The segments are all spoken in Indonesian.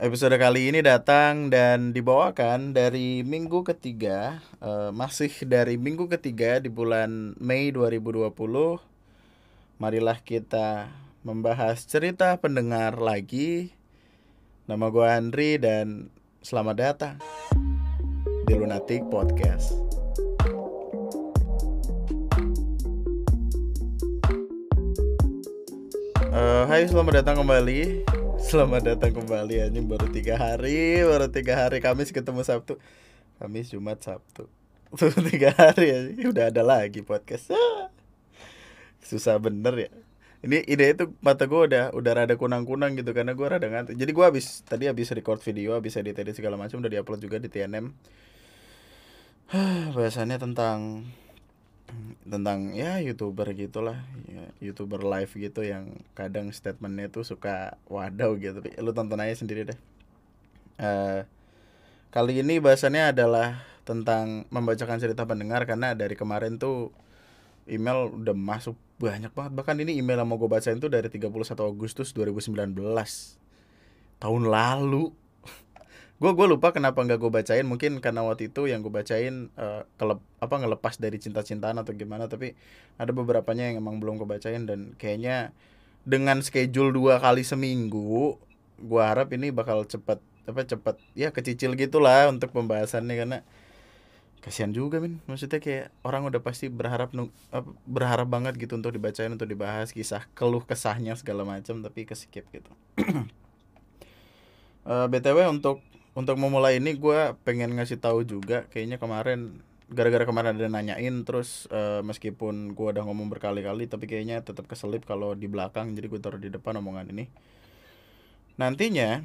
Episode kali ini datang dan dibawakan dari minggu ketiga uh, Masih dari minggu ketiga di bulan Mei 2020 Marilah kita membahas cerita pendengar lagi. Nama gue Andri dan selamat datang di Lunatic Podcast. Uh, Hai selamat datang kembali Selamat datang kembali anjing. Baru tiga hari Baru tiga hari. Kamis ketemu Sabtu. Kamis Jumat Sabtu. Tuh tiga hari ya Udah ada lagi podcast. Susah bener ya. Ini ide itu mata gue udah udah rada kunang-kunang gitu karena gue rada ngantuk. Jadi gue habis tadi habis record video habis edit edit segala macam udah diupload juga di TNM bahasannya tentang tentang ya youtuber gitulah ya, youtuber live gitu yang kadang statementnya tuh suka wadaw gitu. Lu tonton aja sendiri deh. Uh, kali ini bahasannya adalah tentang membacakan cerita pendengar karena dari kemarin tuh email udah masuk banyak banget. Bahkan ini email yang mau gue bacain tuh dari 31 Agustus 2019 tahun lalu gue gue lupa kenapa nggak gue bacain. Mungkin karena waktu itu yang gue bacain uh, kelep apa ngelepas dari cinta-cintaan atau gimana. Tapi ada beberapanya yang emang belum gue bacain. Dan kayaknya dengan schedule dua kali seminggu gue harap ini bakal cepet apa cepet ya kecicil gitulah untuk pembahasannya. Karena kasihan juga min. Maksudnya kayak orang udah pasti berharap berharap banget gitu untuk dibacain untuk dibahas kisah keluh kesahnya segala macam tapi keskip gitu. Uh, btw untuk untuk memulai ini gue pengen ngasih tahu juga kayaknya kemarin gara-gara kemarin ada nanyain terus uh, meskipun gue udah ngomong berkali-kali tapi kayaknya tetap keselip kalau di belakang jadi gue taruh di depan omongan ini. Nantinya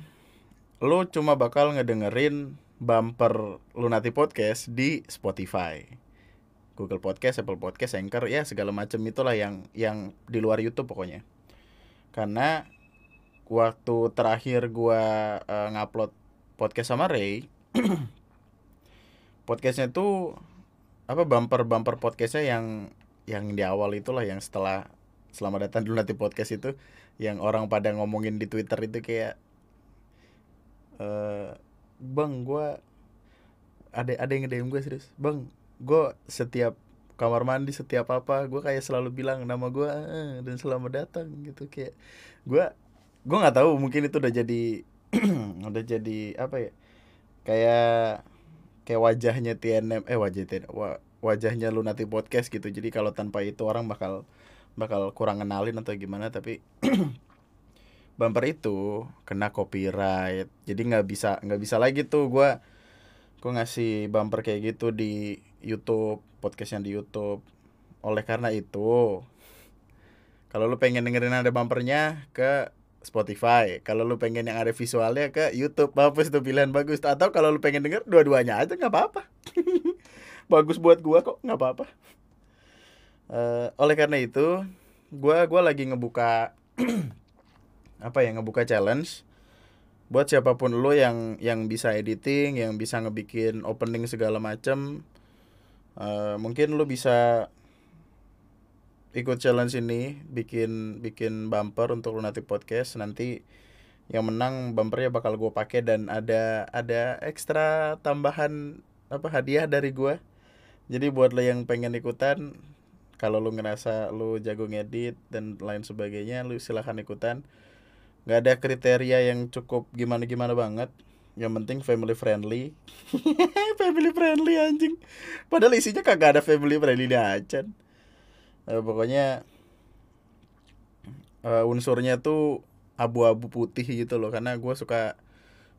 lo cuma bakal ngedengerin bumper Lunati Podcast di Spotify. Google Podcast, Apple Podcast, Anchor ya segala macam itulah yang yang di luar YouTube pokoknya. Karena waktu terakhir gue uh, ngupload podcast sama Ray podcastnya tuh apa bumper bumper podcastnya yang yang di awal itulah yang setelah selamat datang dulu nanti podcast itu yang orang pada ngomongin di Twitter itu kayak uh, bang gue ada ada yang ngedem gue serius. Bang gue setiap kamar mandi setiap apa gue kayak selalu bilang nama gue eh, dan selamat datang gitu. Kayak gue gue nggak tahu mungkin itu udah jadi udah jadi apa ya kayak kayak wajahnya TNM eh wajah TNM wajahnya Lunati podcast gitu. Jadi kalau tanpa itu orang bakal bakal kurang kenalin atau gimana tapi bumper itu kena copyright. Jadi nggak bisa nggak bisa lagi tuh gue gue ngasih bumper kayak gitu di YouTube podcastnya di YouTube. Oleh karena itu kalau lu pengen dengerin ada bumpernya ke Spotify. Kalau lu pengen yang ada visualnya ke YouTube, bagus itu pilihan bagus. Atau kalau lu pengen denger dua-duanya aja nggak apa-apa. bagus buat gua kok, nggak apa-apa. Uh, oleh karena itu, gua gua lagi ngebuka apa ya ngebuka challenge buat siapa pun lo yang yang bisa editing, yang bisa ngebikin opening segala macam. Uh, mungkin lu bisa ikut challenge ini bikin bikin bumper untuk Lunatic Podcast. Nanti yang menang bumpernya bakal gue pakai dan ada ada ekstra tambahan apa hadiah dari gue jadi buat lo yang pengen ikutan kalau lo ngerasa lo jago ngedit dan lain sebagainya lo silahkan ikutan. Nggak ada kriteria yang cukup gimana gimana banget. Yang penting family friendly. Family friendly anjing. Padahal isinya kagak ada family friendly aja uh, pokoknya uh, unsurnya tuh abu-abu putih gitu loh karena gue suka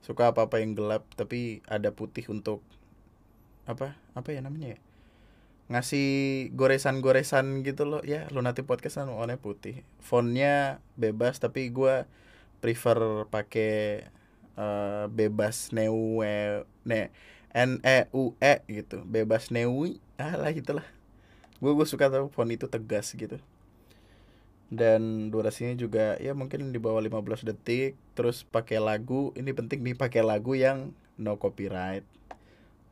suka apa apa yang gelap tapi ada putih untuk apa apa ya namanya ya? Ngasih goresan-goresan gitu loh ya Lunati podcast kan warnanya putih. Fontnya bebas tapi gue prefer pakai uh, bebas neu ne n e u e gitu bebas neui ah lah gitulah gue gue suka tau font itu tegas gitu. Dan durasinya juga ya mungkin di bawah 15 detik terus pakai lagu ini penting nih pakai lagu yang no copyright.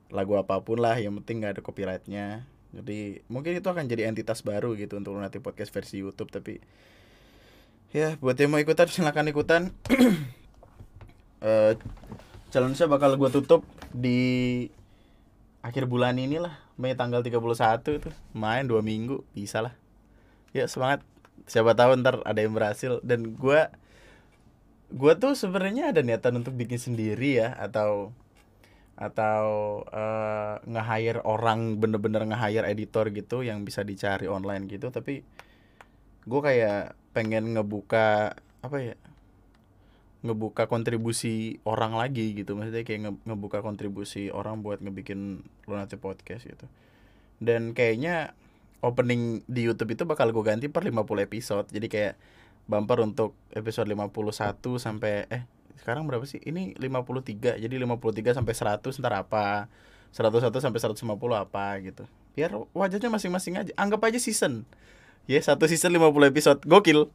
Lagu apa pun lah yang penting nggak ada copyrightnya. Jadi mungkin itu akan jadi entitas baru gitu untuk nanti podcast versi YouTube tapi ya buat yang mau ikutan silahkan ikutan. Uh, challenge-nya bakal gue tutup di akhir bulan ini lah Mei tanggal 31 tuh main dua minggu bisa lah. Ya semangat. Siapa tahu ntar ada yang berhasil. Dan gue gue tuh sebenarnya ada niatan untuk bikin sendiri ya atau atau uh, nge-hire orang bener-bener nge-hire editor gitu yang bisa dicari online gitu. Tapi gue kayak pengen ngebuka apa ya ngebuka kontribusi orang lagi gitu maksudnya kayak nge ngebuka kontribusi orang buat ngebikin lunatic podcast gitu dan kayaknya opening di YouTube itu bakal gue ganti per 50 episode jadi kayak bumper untuk episode 51 sampai eh sekarang berapa sih? Ini 53. Jadi 53 sampai 100 ntar apa? 101 sampai 150 apa gitu. Biar wajahnya masing-masing aja. Anggap aja season. Ya, satu season 50 episode. Gokil.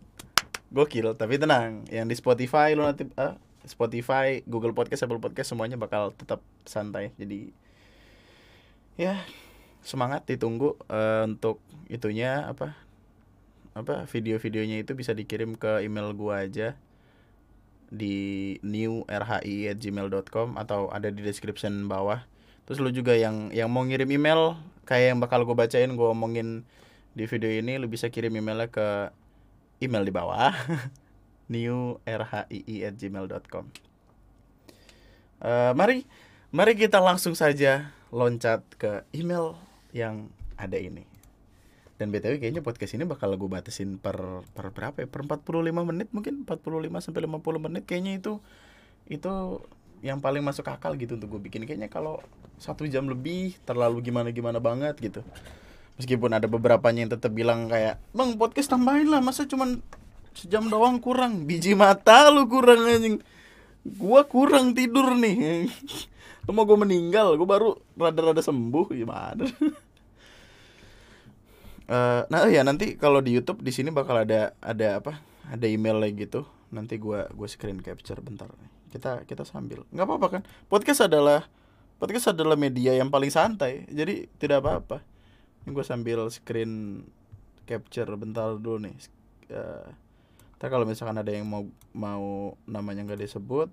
Gokil, tapi tenang. Yang di Spotify lo nanti uh, Spotify, Google Podcast, Apple Podcast semuanya bakal tetap santai. Jadi ya semangat ditunggu uh, untuk itunya apa apa video-videonya itu bisa dikirim ke email gua aja di newrhi@gmail.com atau ada di description bawah. Terus lu juga yang yang mau ngirim email kayak yang bakal gue bacain gue omongin di video ini lu bisa kirim emailnya ke email di bawah newrhii@gmail.com. Uh, mari mari kita langsung saja loncat ke email yang ada ini. Dan BTW kayaknya podcast ini bakal gue batasin per per berapa ya? Per 45 menit mungkin 45 sampai 50 menit kayaknya itu itu yang paling masuk akal gitu untuk gue bikin kayaknya kalau satu jam lebih terlalu gimana gimana banget gitu meskipun ada beberapa yang tetap bilang kayak bang podcast tambahin lah masa cuman sejam doang kurang biji mata lu kurang anjing gua kurang tidur nih lu mau gue meninggal gue baru rada-rada sembuh gimana Uh, nah ya nanti kalau di YouTube di sini bakal ada ada apa? Ada email lagi gitu. Nanti gua gua screen capture bentar. Kita kita sambil. nggak apa-apa kan? Podcast adalah podcast adalah media yang paling santai. Jadi tidak apa-apa. Ini gua sambil screen capture bentar dulu nih. Uh, kalau misalkan ada yang mau mau namanya nggak disebut,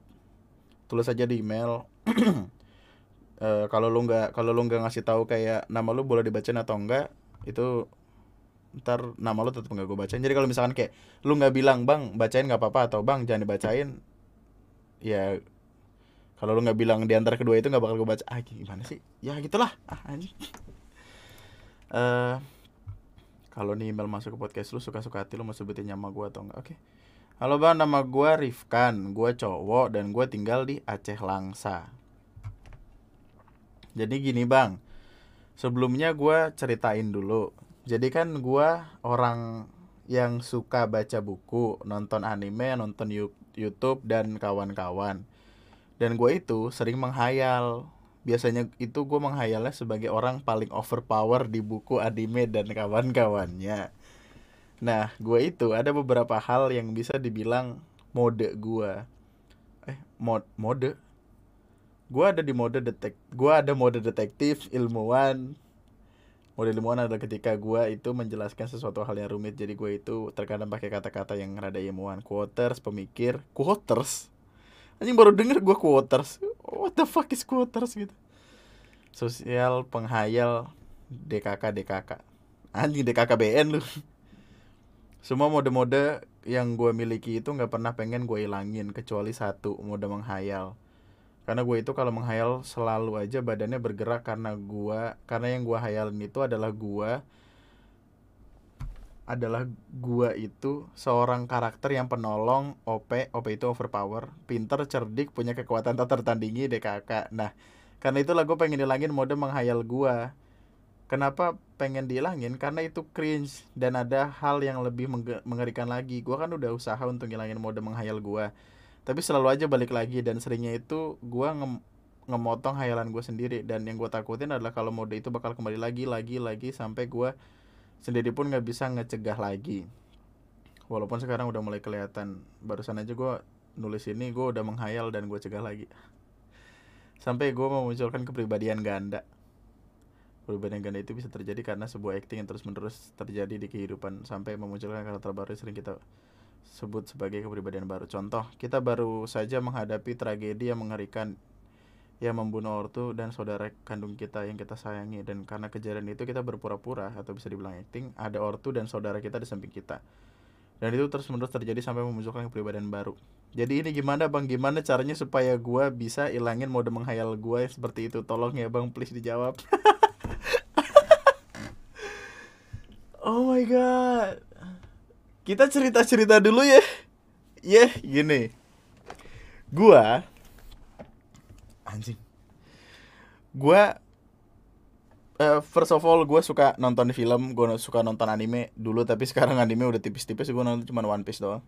tulis aja di email. uh, kalau lu nggak kalau lu nggak ngasih tahu kayak nama lu boleh dibacain atau enggak itu ntar nama lo tetap nggak gue bacain. Jadi kalau misalkan kayak lu nggak bilang bang bacain nggak apa-apa atau bang jangan dibacain ya kalau lu nggak bilang di antara kedua itu nggak bakal gue baca. Ah gimana sih? Ya gitulah. Ah anjing uh, kalau nih email masuk ke podcast lu suka-suka hati lu mau sebutin nama gue atau enggak oke okay. halo bang nama gue Rifkan gue cowok dan gue tinggal di Aceh Langsa jadi gini bang sebelumnya gue ceritain dulu jadi kan gua orang yang suka baca buku, nonton anime, nonton YouTube dan kawan-kawan. Dan gue itu sering menghayal. Biasanya itu gue menghayalnya sebagai orang paling overpower di buku anime dan kawan-kawannya. Nah, gue itu ada beberapa hal yang bisa dibilang mode gue. Eh, mod mode. Gue ada di mode detek. Gue ada mode detektif, ilmuwan, model ilmuwan adalah ketika gue itu menjelaskan sesuatu hal yang rumit jadi gue itu terkadang pakai kata-kata yang rada ilmuwan quoters pemikir quoters anjing baru denger gue quoters what the fuck is quoters gitu? Sosial penghayal DKK DKK anjing DKKBN lu. Semua mode-mode yang gue miliki itu nggak pernah pengen gue ilangin kecuali satu mode menghayal. Karena gue itu kalau menghayal selalu aja badannya bergerak karena gue karena yang gue hayalin itu adalah gue adalah gue itu seorang karakter yang penolong OP OP itu overpower pinter cerdik punya kekuatan tak tertandingi DKK nah karena itulah gue pengen hilangin mode menghayal gue kenapa pengen dihilangin? Karena itu cringe dan ada hal yang lebih mengerikan lagi. Gue kan udah usaha untuk ngilangin mode menghayal gue tapi selalu aja balik lagi dan seringnya itu gue nge ngemotong hayalan gue sendiri. Dan yang gue takutin adalah kalau mode itu bakal kembali lagi lagi lagi sampai gue sendiri pun nggak bisa ngecegah lagi. Walaupun sekarang udah mulai kelihatan. Barusan aja gue nulis ini gue udah menghayal dan gue cegah lagi. Sampai gue memunculkan kepribadian ganda. Kepribadian ganda itu bisa terjadi karena sebuah acting yang terus menerus terjadi di kehidupan. Sampai memunculkan karakter baru sering kita sebut sebagai kepribadian baru. Contoh, kita baru saja menghadapi tragedi yang mengerikan yang membunuh ortu dan saudara kandung kita yang kita sayangi. Dan karena kejadian itu kita berpura-pura atau bisa dibilang acting ada ortu dan saudara kita di samping kita. Dan itu terus menerus terjadi sampai memunculkan kepribadian baru. Jadi ini gimana bang? Gimana caranya supaya gua bisa ilangin mode menghayal gua seperti itu? Tolong ya bang please dijawab. Oh my god. Kita cerita cerita dulu ya. Ya yeah, gini. Gua anjing. Gue uh, first of all gue suka nonton film gue suka nonton anime dulu tapi sekarang anime udah tipis-tipis gue nonton cuma One Piece doang.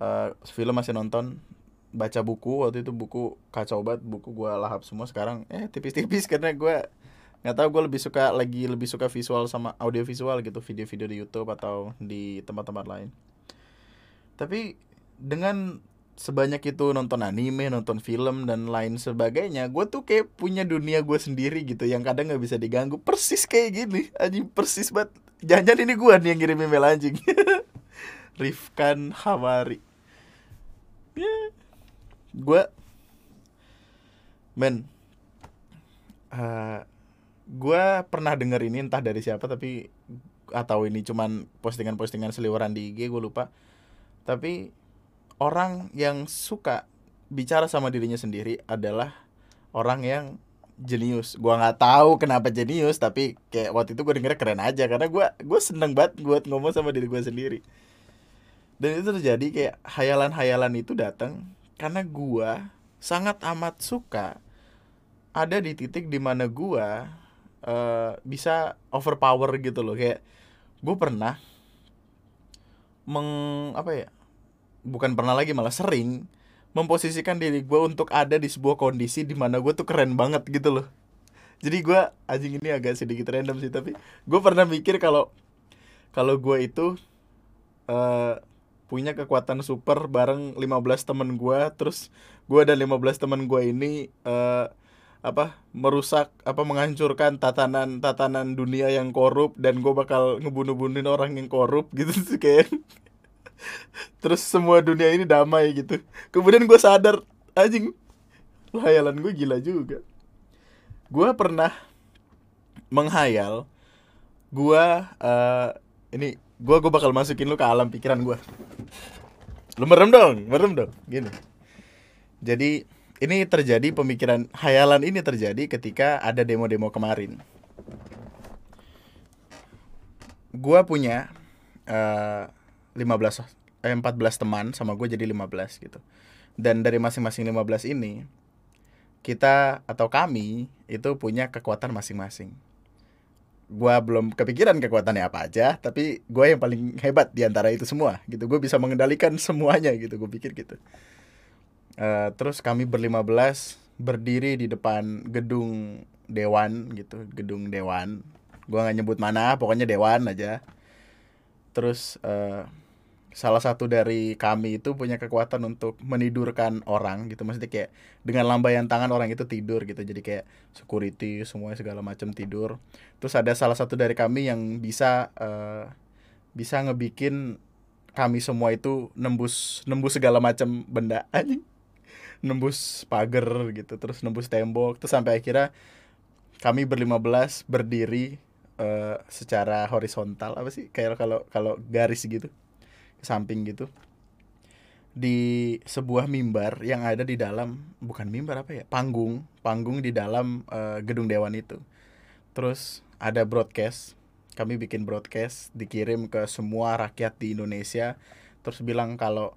Uh, film masih nonton baca buku waktu itu buku kacau banget buku gue lahap semua sekarang eh tipis-tipis karena gue nggak tahu gue lebih suka lagi lebih suka visual sama audio visual gitu video-video di YouTube atau di tempat-tempat lain. Tapi dengan sebanyak itu nonton anime, nonton film dan lain sebagainya, gue tuh kayak punya dunia gue sendiri gitu yang kadang nggak bisa diganggu. Persis kayak gini, anjing persis banget. Jangan-jangan ini gue nih yang ngirim email anjing. Rifkan Hamari. Ya. Yeah. Gue men uh, eh, gue pernah denger ini entah dari siapa tapi atau ini cuman postingan-postingan seliweran di IG gue lupa tapi orang yang suka bicara sama dirinya sendiri adalah orang yang jenius. Gua nggak tahu kenapa jenius, tapi kayak waktu itu gue dengernya keren aja karena gue gue seneng banget buat ngomong sama diri gue sendiri. Dan itu terjadi kayak hayalan-hayalan itu datang karena gue sangat amat suka ada di titik di mana gue uh, bisa overpower gitu loh kayak gue pernah meng apa ya bukan pernah lagi malah sering memposisikan diri gue untuk ada di sebuah kondisi di mana gue tuh keren banget gitu loh. Jadi gue anjing ini agak sedikit random sih tapi gue pernah mikir kalau kalau gue itu uh, punya kekuatan super bareng 15 temen gue terus gue dan 15 temen gue ini uh, apa merusak apa menghancurkan tatanan tatanan dunia yang korup dan gue bakal ngebunuh-bunuhin orang yang korup gitu sih kayak terus semua dunia ini damai gitu. Kemudian gue sadar anjing hayalan gue gila juga. Gue pernah menghayal gue uh, ini gue gue bakal masukin lu ke alam pikiran gue lu merem dong merem dong gini. Jadi ini terjadi pemikiran hayalan ini terjadi ketika ada demo-demo kemarin. Gue punya uh, 15 eh 14 teman sama gue jadi 15 gitu. Dan dari masing-masing 15 ini kita atau kami itu punya kekuatan masing-masing. Gua belum kepikiran kekuatannya apa aja, tapi gue yang paling hebat di antara itu semua gitu. Gue bisa mengendalikan semuanya gitu, gue pikir gitu. Uh, terus kami berlima belas berdiri di depan gedung dewan gitu, gedung dewan. Gue nggak nyebut mana, pokoknya dewan aja. Terus uh, salah satu dari kami itu punya kekuatan untuk menidurkan orang gitu. Maksudnya kayak dengan lambaian tangan orang itu tidur gitu. Jadi kayak security semuanya segala macam tidur. Terus ada salah satu dari kami yang bisa uh, bisa ngebikin kami semua itu nembus nembus segala macam benda. Anjing. Nembus pagar gitu terus nembus tembok. Terus sampai akhirnya kami berlima belas berdiri uh, secara horizontal. Apa sih? Kayak kalau kalau garis gitu samping gitu di sebuah mimbar yang ada di dalam bukan mimbar apa ya panggung panggung di dalam uh, gedung dewan itu. Terus ada broadcast kami bikin broadcast dikirim ke semua rakyat di Indonesia terus bilang kalau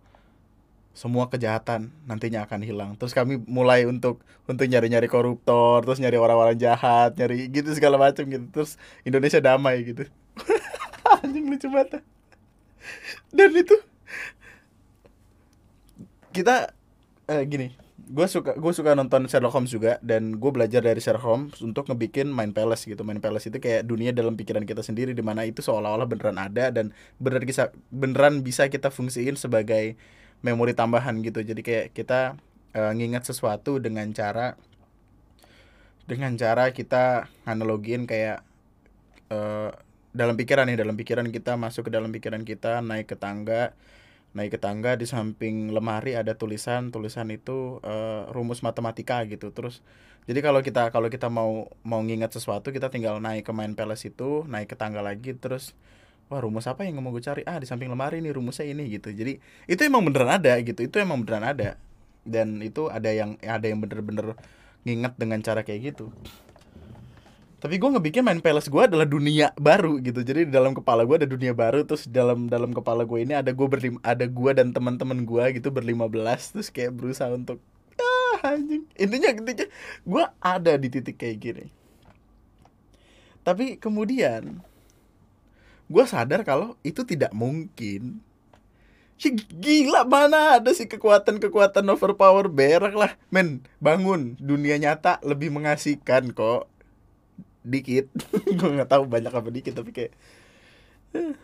semua kejahatan nantinya akan hilang. Terus kami mulai untuk untuk nyari-nyari koruptor terus nyari orang-orang jahat nyari gitu segala macam gitu. Terus Indonesia damai gitu. Anjing lucu banget dan itu kita eh, gini gue suka gue suka nonton Sherlock Holmes juga dan gue belajar dari Sherlock Holmes untuk ngebikin Mind Palace gitu. Mind Palace itu kayak dunia dalam pikiran kita sendiri di mana itu seolah-olah beneran ada dan beneran bisa beneran bisa kita fungsiin sebagai memori tambahan gitu. Jadi kayak kita uh, ngingat sesuatu dengan cara dengan cara kita analogin kayak uh, dalam pikiran nih dalam pikiran kita masuk ke dalam pikiran kita naik ke tangga naik ke tangga di samping lemari ada tulisan tulisan itu uh, rumus matematika gitu. Terus jadi kalau kita kalau kita mau mau nginget sesuatu kita tinggal naik ke main palace itu naik ke tangga lagi terus wah rumus apa yang mau gue cari? Ah di samping lemari nih rumusnya ini gitu. Jadi itu emang beneran ada gitu itu emang beneran ada. Dan itu ada yang ada yang bener-bener nginget dengan cara kayak gitu tapi gue ngebikin main palace gue adalah dunia baru gitu. Jadi di dalam kepala gue ada dunia baru terus dalam dalam kepala gue ini ada gue berlima ada gue dan teman-teman gue gitu berlima belas terus kayak berusaha untuk ah anjing. Intinya intinya gue ada di titik kayak gini. Tapi kemudian gue sadar kalau itu tidak mungkin. Ya, gila mana ada sih kekuatan-kekuatan overpower berak lah. Men bangun. Dunia nyata lebih mengasihkan kok dikit. Gue nggak tahu banyak apa dikit tapi kayak eh.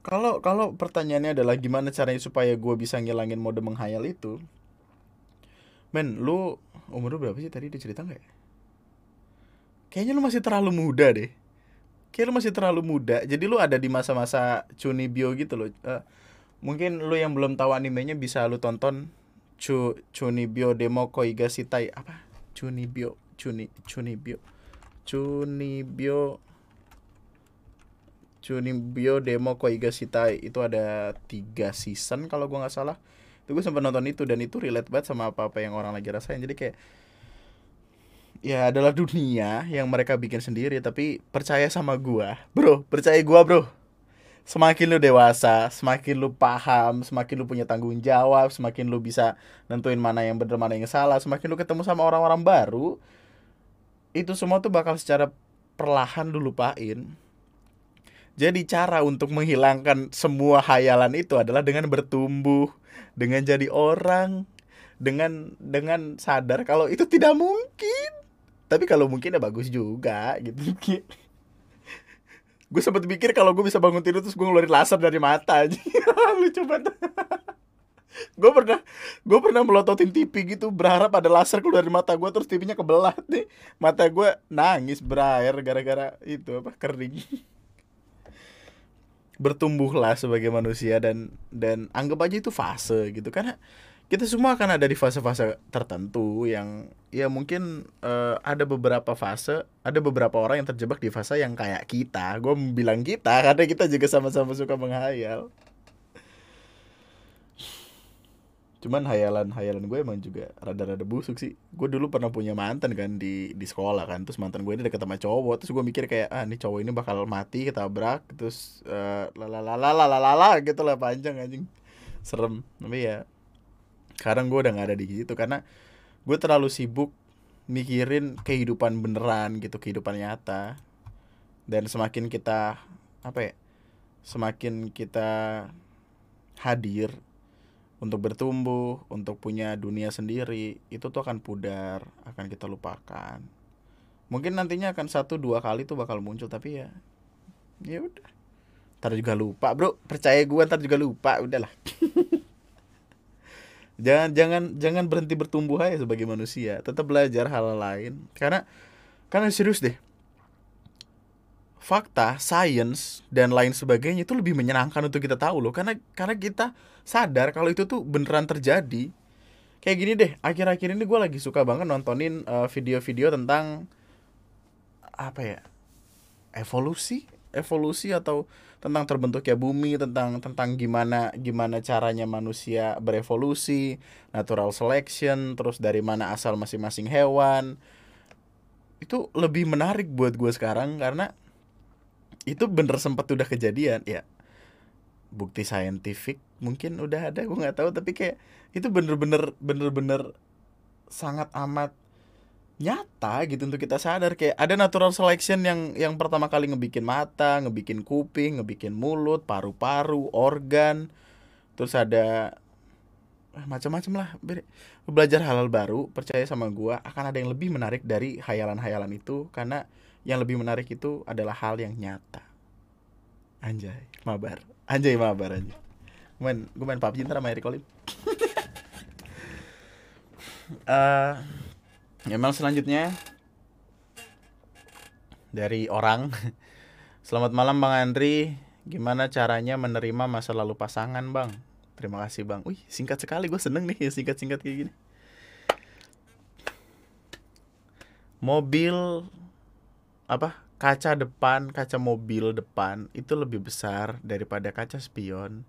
kalau kalau pertanyaannya adalah gimana caranya supaya gue bisa ngilangin mode menghayal itu? Men lu umur lu berapa sih? Tadi dia cerita nggak ya? kayaknya lu masih terlalu muda deh. Kayak lu masih terlalu muda. Jadi lu ada di masa-masa Chunibyo gitu loh. Uh, mungkin lu yang belum tahu animenya bisa lu tonton Chu Chunibyo Demo Koigasitai apa? Chunibyo Chuni Chunibyo Chunibyo Chunibyo Demo Koigasitai itu ada tiga season kalau gua nggak salah. Itu gue sempat nonton itu dan itu relate banget sama apa apa yang orang lagi rasain. Jadi kayak ya adalah dunia yang mereka bikin sendiri tapi percaya sama gua. Bro percaya gua bro. Semakin lu dewasa semakin lu paham semakin lu punya tanggung jawab semakin lu bisa nentuin mana yang benar mana yang salah semakin lu ketemu sama orang-orang baru itu semua tuh bakal secara perlahan lu lupain. Jadi cara untuk menghilangkan semua hayalan itu adalah dengan bertumbuh, dengan jadi orang, dengan dengan sadar kalau itu tidak mungkin. Tapi kalau mungkin ya bagus juga gitu. gue sempat pikir kalau gue bisa bangun tidur terus gue ngeluarin laser dari mata aja. Lucu banget gue pernah gue pernah melototin TV gitu berharap ada laser keluar dari mata gue terus TV-nya kebelah nih. Mata gue nangis berair gara-gara itu apa kering. Bertumbuhlah sebagai manusia dan dan anggap aja itu fase gitu. Karena kita semua akan ada di fase-fase tertentu yang ya mungkin uh, ada beberapa fase ada beberapa orang yang terjebak di fase yang kayak kita. Gue bilang kita karena kita juga sama-sama suka menghayal cuman hayalan-hayalan gue emang juga rada-rada busuk sih. Gue dulu pernah punya mantan kan di di sekolah kan. Terus mantan gue ini deket sama cowok. Terus gue mikir kayak ah ini cowok ini bakal mati ketabrak terus uh, lalalala gitu lah panjang anjing. Serem. Tapi ya sekarang gue udah gak ada di situ. Karena gue terlalu sibuk mikirin kehidupan beneran gitu kehidupan nyata. Dan semakin kita apa ya semakin kita hadir untuk bertumbuh, untuk punya dunia sendiri, itu tuh akan pudar, akan kita lupakan. Mungkin nantinya akan satu dua kali tuh bakal muncul, tapi ya, ya udah. Ntar juga lupa, bro. Percaya gue ntar juga lupa, udahlah. jangan jangan jangan berhenti bertumbuh aja sebagai manusia. Tetap belajar hal, -hal lain. Karena karena serius deh. Fakta, science dan lain sebagainya itu lebih menyenangkan untuk kita tahu loh. Karena karena kita sadar kalau itu tuh beneran terjadi. Kayak gini deh akhir-akhir ini gue lagi suka banget nontonin eh, video-video tentang apa ya evolusi? Evolusi atau tentang terbentuknya bumi tentang tentang gimana gimana caranya manusia berevolusi natural selection terus dari mana asal masing-masing hewan. Itu lebih menarik buat gue sekarang karena itu bener sempat udah kejadian ya. Bukti saintifik mungkin udah ada gue nggak tahu tapi kayak itu bener-bener bener-bener sangat amat nyata gitu untuk kita sadar. Kayak ada natural selection yang yang pertama kali ngebikin mata, ngebikin kuping, ngebikin mulut, paru-paru, organ, terus ada eh, macam-macam lah. Belajar halal baru, percaya sama gua akan ada yang lebih menarik dari hayalan-hayalan itu. Karena yang lebih menarik itu adalah hal yang nyata. Anjay, mabar. Anjay mabar anjay. Gue main, gue main PUBG ntar sama Eric Olim. uh, email selanjutnya dari orang. Selamat malam Bang Andri. gimana caranya menerima masa lalu pasangan bang terima kasih bang wih singkat sekali gue seneng nih singkat singkat kayak gini mobil apa kaca depan kaca mobil depan itu lebih besar daripada kaca spion.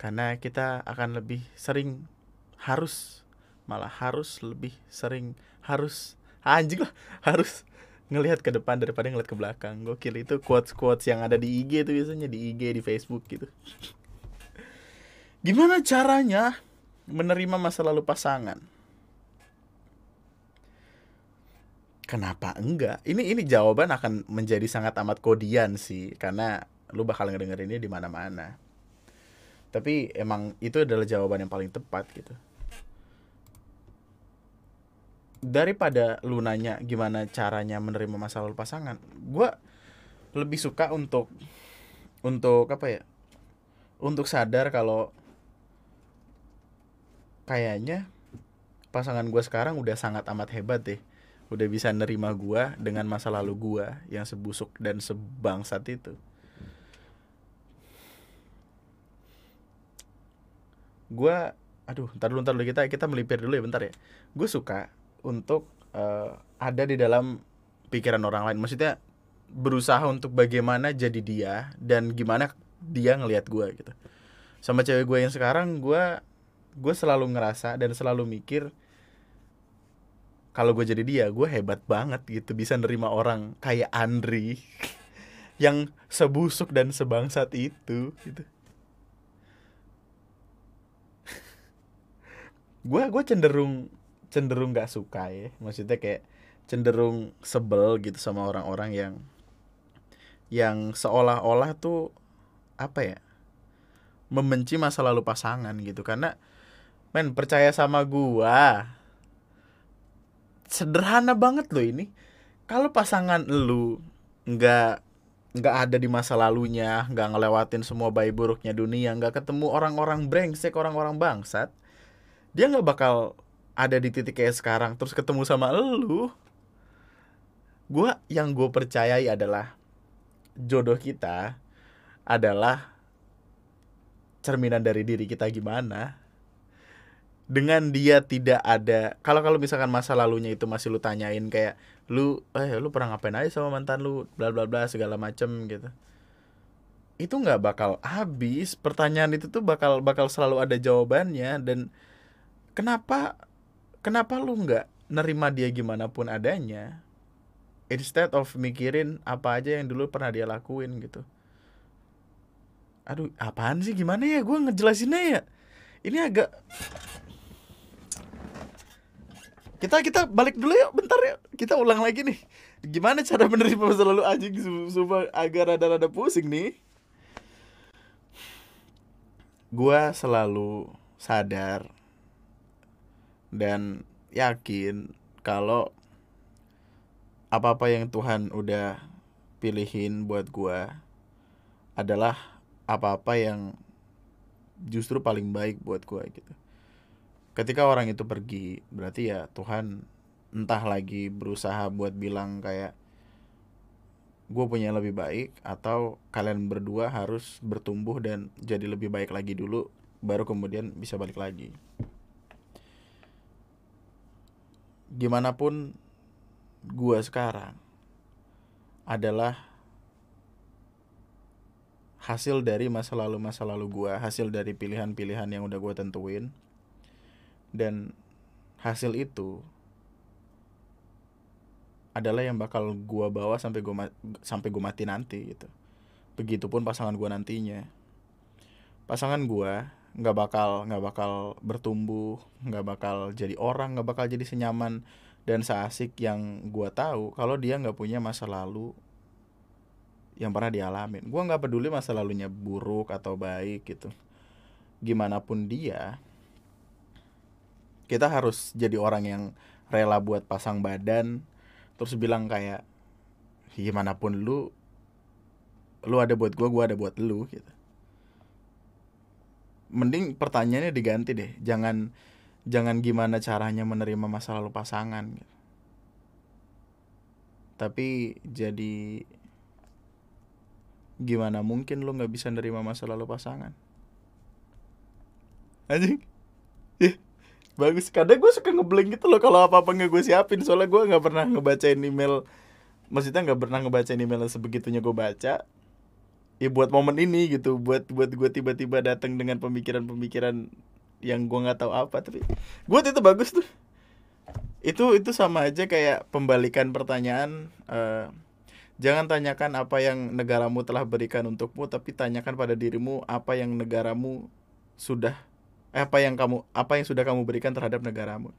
Karena kita akan lebih sering harus malah harus lebih sering harus anjing lah harus ngelihat ke depan daripada ngelihat ke belakang. Gokil itu quotes quotes yang ada di IG itu biasanya di IG di Facebook gitu. Gimana caranya menerima masa lalu pasangan kenapa enggak? Ini ini jawaban akan menjadi sangat amat kodian sih karena lu bakal ngedenger ini di mana-mana. Tapi emang itu adalah jawaban yang paling tepat gitu. Daripada lu nanya gimana caranya menerima masa lalu pasangan gue lebih suka untuk untuk apa ya? Untuk sadar kalau kayaknya pasangan gue sekarang udah sangat amat hebat deh udah bisa nerima gue dengan masa lalu gue yang sebusuk dan sebangsat itu. Gue aduh ntar dulu ntar dulu. Kita kita melipir dulu ya bentar ya. Gue suka untuk uh, ada di dalam pikiran orang lain. Maksudnya berusaha untuk bagaimana jadi dia dan gimana dia ngelihat gue gitu. Sama cewek gue yang sekarang gue gue selalu ngerasa dan selalu mikir kalau gue jadi dia gue hebat banget gitu bisa nerima orang kayak Andri yang sebusuk dan sebangsat itu gitu. Gue gue cenderung cenderung nggak suka ya maksudnya kayak cenderung sebel gitu sama orang-orang yang yang seolah-olah tuh apa ya membenci masa lalu pasangan gitu. Karena men percaya sama gua sederhana banget loh ini. Kalau pasangan lu nggak nggak ada di masa lalunya nggak ngelewatin semua bayi buruknya dunia nggak ketemu orang-orang brengsek orang-orang bangsat dia nggak bakal ada di titik kayak sekarang terus ketemu sama lu. Gue yang gue percayai adalah jodoh kita adalah cerminan dari diri kita gimana dengan dia tidak ada kalau kalau misalkan masa lalunya itu masih lu tanyain kayak lu eh lu pernah ngapain aja sama mantan lu? Bla bla bla segala macem gitu. Itu nggak bakal habis. Pertanyaan itu tuh bakal bakal selalu ada jawabannya dan kenapa kenapa lu nggak nerima dia gimana pun adanya? Instead of mikirin apa aja yang dulu pernah dia lakuin gitu. Aduh apaan sih? Gimana ya? Gue ngejelasinnya ya? Ini agak kita kita balik dulu ya bentar ya kita ulang lagi nih. Gimana cara menerima masa lalu anjing? Supaya agar rada-rada pusing nih. Gue selalu sadar dan yakin kalau apa-apa yang Tuhan udah pilihin buat gua adalah apa-apa yang justru paling baik buat gua gitu. Ketika orang itu pergi, berarti ya Tuhan entah lagi berusaha buat bilang kayak gue punya yang lebih baik atau kalian berdua harus bertumbuh dan jadi lebih baik lagi dulu baru kemudian bisa balik lagi. gimana pun gua sekarang adalah hasil dari masa lalu masa lalu gua, hasil dari pilihan-pilihan yang udah gua tentuin. Dan hasil itu adalah yang bakal gua bawa sampai gua sampai gua mati nanti gitu. Begitupun pasangan gua nantinya. Pasangan gua nggak bakal nggak bakal bertumbuh nggak bakal jadi orang nggak bakal jadi senyaman dan seasik yang gue tahu kalau dia nggak punya masa lalu yang pernah dialamin gue nggak peduli masa lalunya buruk atau baik gitu gimana pun dia kita harus jadi orang yang rela buat pasang badan terus bilang kayak gimana pun lu lu ada buat gue gue ada buat lu gitu. Mending pertanyaannya diganti deh jangan jangan gimana caranya menerima masa lalu pasangan gitu. tapi jadi gimana mungkin lu nggak bisa nerima masa lalu pasangan? Anjing. Ih, bagus. Kadang gue suka ngeblank gitu loh kalau apa apa nggak gue siapin. Soalnya gue nggak pernah ngebacain email maksudnya nggak pernah ngebacain email sebegitunya gue baca. Ya buat momen ini gitu buat buat gue tiba-tiba datang dengan pemikiran-pemikiran yang gue nggak tahu apa. Tapi buat itu bagus tuh. Itu itu sama aja kayak pembalikan pertanyaan eh, jangan tanyakan apa yang negaramu telah berikan untukmu tapi tanyakan pada dirimu apa yang negaramu sudah apa yang kamu apa yang sudah kamu berikan terhadap negaramu?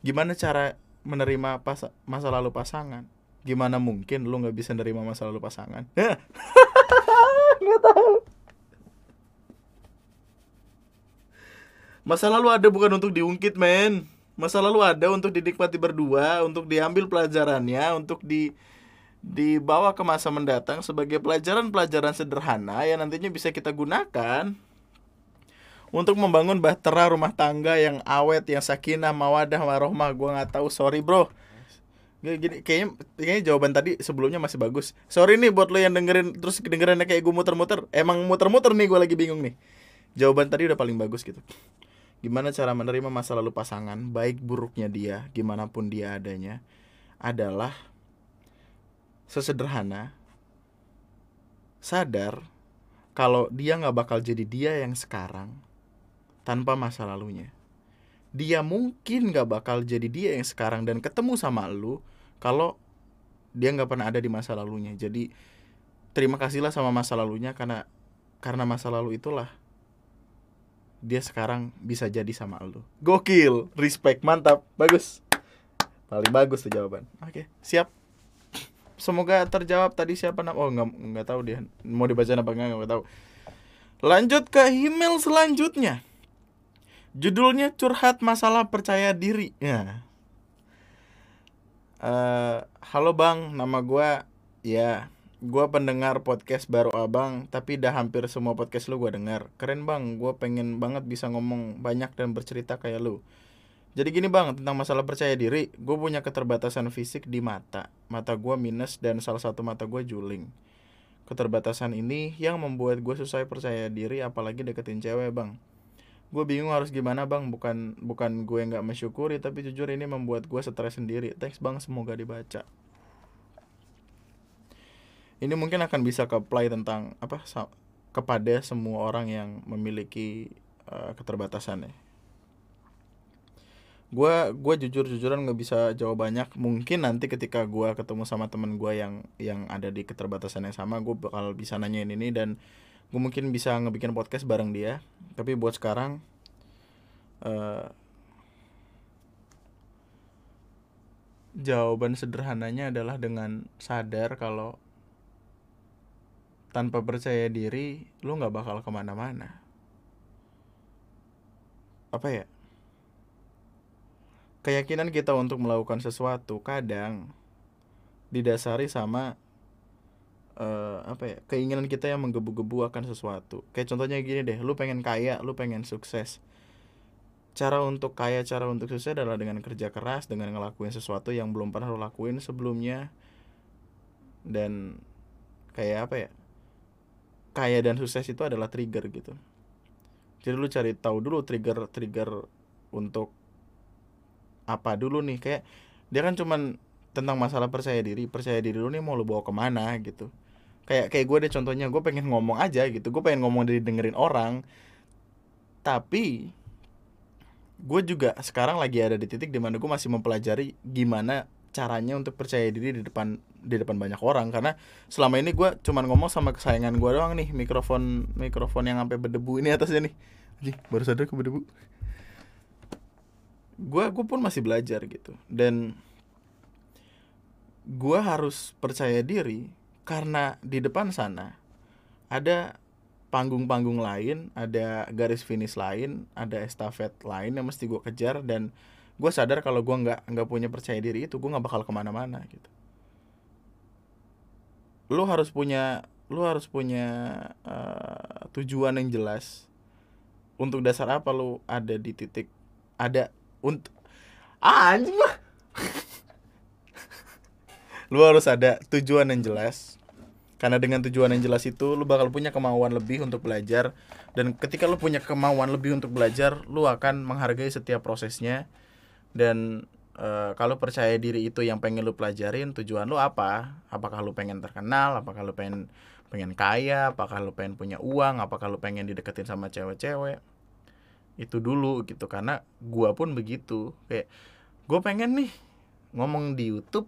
Gimana cara menerima pas, masa lalu pasangan? Gimana mungkin lu nggak bisa nerima masa lalu pasangan? Nggak tahu. Masa lalu ada bukan untuk diungkit men. Masa lalu ada untuk dinikmati berdua untuk diambil pelajarannya untuk di dibawa ke masa mendatang sebagai pelajaran-pelajaran sederhana yang nantinya bisa kita gunakan untuk membangun bahtera rumah tangga yang awet, yang sakinah, mawadah, warohmah. Gua nggak tahu, sorry bro. Gini, kayaknya kayaknya jawaban tadi sebelumnya masih bagus. Sorry nih buat lo yang dengerin terus kedengerannya kayak gue muter-muter. Emang muter-muter nih gue lagi bingung nih. Jawaban tadi udah paling bagus gitu. Gimana cara menerima masa lalu pasangan, baik buruknya dia, gimana pun dia adanya, adalah sesederhana sadar kalau dia nggak bakal jadi dia yang sekarang tanpa masa lalunya. Dia mungkin nggak bakal jadi dia yang sekarang dan ketemu sama lu kalau dia nggak pernah ada di masa lalunya. Jadi terima kasihlah sama masa lalunya karena karena masa lalu itulah dia sekarang bisa jadi sama lu. Gokil, respect, mantap, bagus. Paling bagus tuh jawaban. Oke, siap semoga terjawab tadi siapa nama oh nggak nggak tahu dia mau dibaca apa enggak nggak tahu lanjut ke email selanjutnya judulnya curhat masalah percaya diri ya uh, halo bang nama gue ya gue pendengar podcast baru abang tapi dah hampir semua podcast lu gue dengar keren bang gue pengen banget bisa ngomong banyak dan bercerita kayak lu jadi gini bang, tentang masalah percaya diri, gue punya keterbatasan fisik di mata. Mata gue minus dan salah satu mata gue juling. Keterbatasan ini yang membuat gue susah percaya diri apalagi deketin cewek bang. Gue bingung harus gimana bang, bukan bukan gue nggak mensyukuri tapi jujur ini membuat gue stres sendiri. Thanks bang, semoga dibaca. Ini mungkin akan bisa ke apply tentang apa kepada semua orang yang memiliki uh, keterbatasan ya gue gue jujur jujuran nggak bisa jawab banyak mungkin nanti ketika gue ketemu sama temen gue yang yang ada di keterbatasan yang sama gue bakal bisa nanyain ini dan gue mungkin bisa ngebikin podcast bareng dia tapi buat sekarang uh, jawaban sederhananya adalah dengan sadar kalau tanpa percaya diri lu nggak bakal ke mana-mana. Apa ya? Keyakinan kita untuk melakukan sesuatu kadang didasari sama uh, apa ya keinginan kita yang menggebu-gebu akan sesuatu. Kayak contohnya gini deh lu pengen kaya lu pengen sukses. Cara untuk kaya cara untuk sukses adalah dengan kerja keras dengan ngelakuin sesuatu yang belum pernah lo lakuin sebelumnya. Dan kayak apa ya kaya dan sukses itu adalah trigger gitu. Jadi lu cari tahu dulu trigger trigger untuk apa dulu nih. Kayak dia kan cuman tentang masalah percaya diri percaya diri lu nih mau lu bawa ke mana gitu kayak kayak gue deh contohnya gue pengen ngomong aja gitu gue pengen ngomong dari dengerin orang. Tapi gue juga sekarang lagi ada di titik di mana gue masih mempelajari gimana caranya untuk percaya diri di depan di depan banyak orang. Karena selama ini gue cuman ngomong sama kesayangan gue doang nih mikrofon mikrofon yang sampai berdebu ini atasnya nih. Jadi, baru sadar ke berdebu. Gue gue pun masih belajar gitu. Dan gue harus percaya diri karena di depan sana ada panggung-panggung lain, ada garis finish lain, ada estafet lain yang mesti gue kejar dan gue sadar kalau gue nggak nggak punya percaya diri itu gue nggak bakal ke mana-mana gitu. Lu harus punya lu harus punya uh, tujuan yang jelas untuk dasar apa lu ada di titik ada untuk ah, anjing lu harus ada tujuan yang jelas. Karena dengan tujuan yang jelas itu lu bakal punya kemauan lebih untuk belajar. Dan ketika lu punya kemauan lebih untuk belajar lu akan menghargai setiap prosesnya. Dan e, kalau percaya diri itu yang pengen lu pelajarin tujuan lu apa? Apakah lu pengen terkenal? Apakah lu pengen pengen kaya? Apakah lu pengen punya uang? Apakah lu pengen dideketin sama cewek-cewek? Itu dulu gitu. Karena gua pun begitu. Kayak gue pengen nih ngomong di YouTube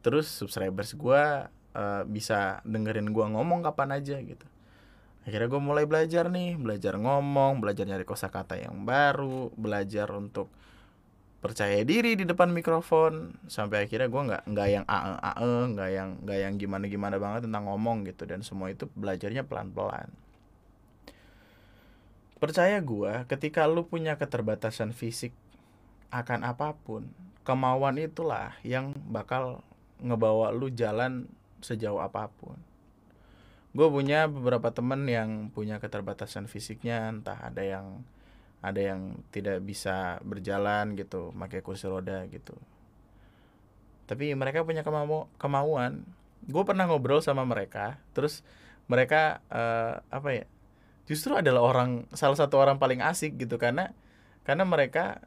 terus subscribers gua uh, bisa dengerin gua ngomong kapan aja gitu. Akhirnya gue mulai belajar nih belajar ngomong belajar nyari kosakata yang baru belajar untuk percaya diri di depan mikrofon sampai akhirnya gue nggak nggak yang ae ae nggak yang nggak yang gimana gimana banget tentang ngomong gitu. Dan semua itu belajarnya pelan pelan percaya gue ketika lu punya keterbatasan fisik akan apa pun kemauan itulah yang bakal ngebawa lu jalan sejauh apa pun. Gue punya beberapa temen yang punya keterbatasan fisiknya entah ada yang ada yang tidak bisa berjalan gitu pakai kursi roda gitu. Tapi mereka punya kemau kemauan. Gue pernah ngobrol sama mereka terus mereka uh, apa ya justru adalah orang salah satu orang paling asik gitu karena karena mereka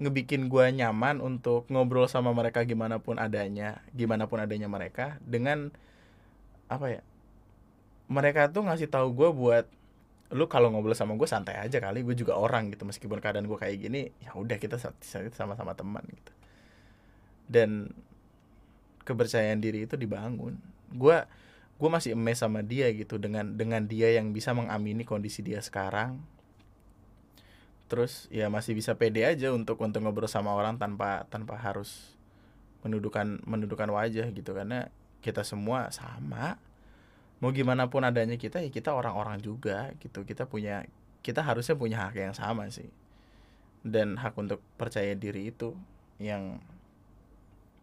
ngebikin gue nyaman untuk ngobrol sama mereka gimana pun adanya gimana pun adanya mereka dengan apa ya mereka tuh ngasih tahu gue buat lu kalau ngobrol sama gue santai aja kali gue juga orang gitu meskipun keadaan gue kayak gini ya udah kita sama-sama teman gitu. Dan kepercayaan diri itu dibangun. Gue gue masih emes sama dia gitu dengan dengan dia yang bisa mengamini kondisi dia sekarang terus ya masih bisa pede aja untuk untuk ngobrol sama orang tanpa tanpa harus mendudukan mendudukan wajah gitu. Karena kita semua sama. Mau gimana pun adanya kita ya kita orang-orang juga gitu. Kita punya kita harusnya punya hak yang sama sih. Dan hak untuk percaya diri itu yang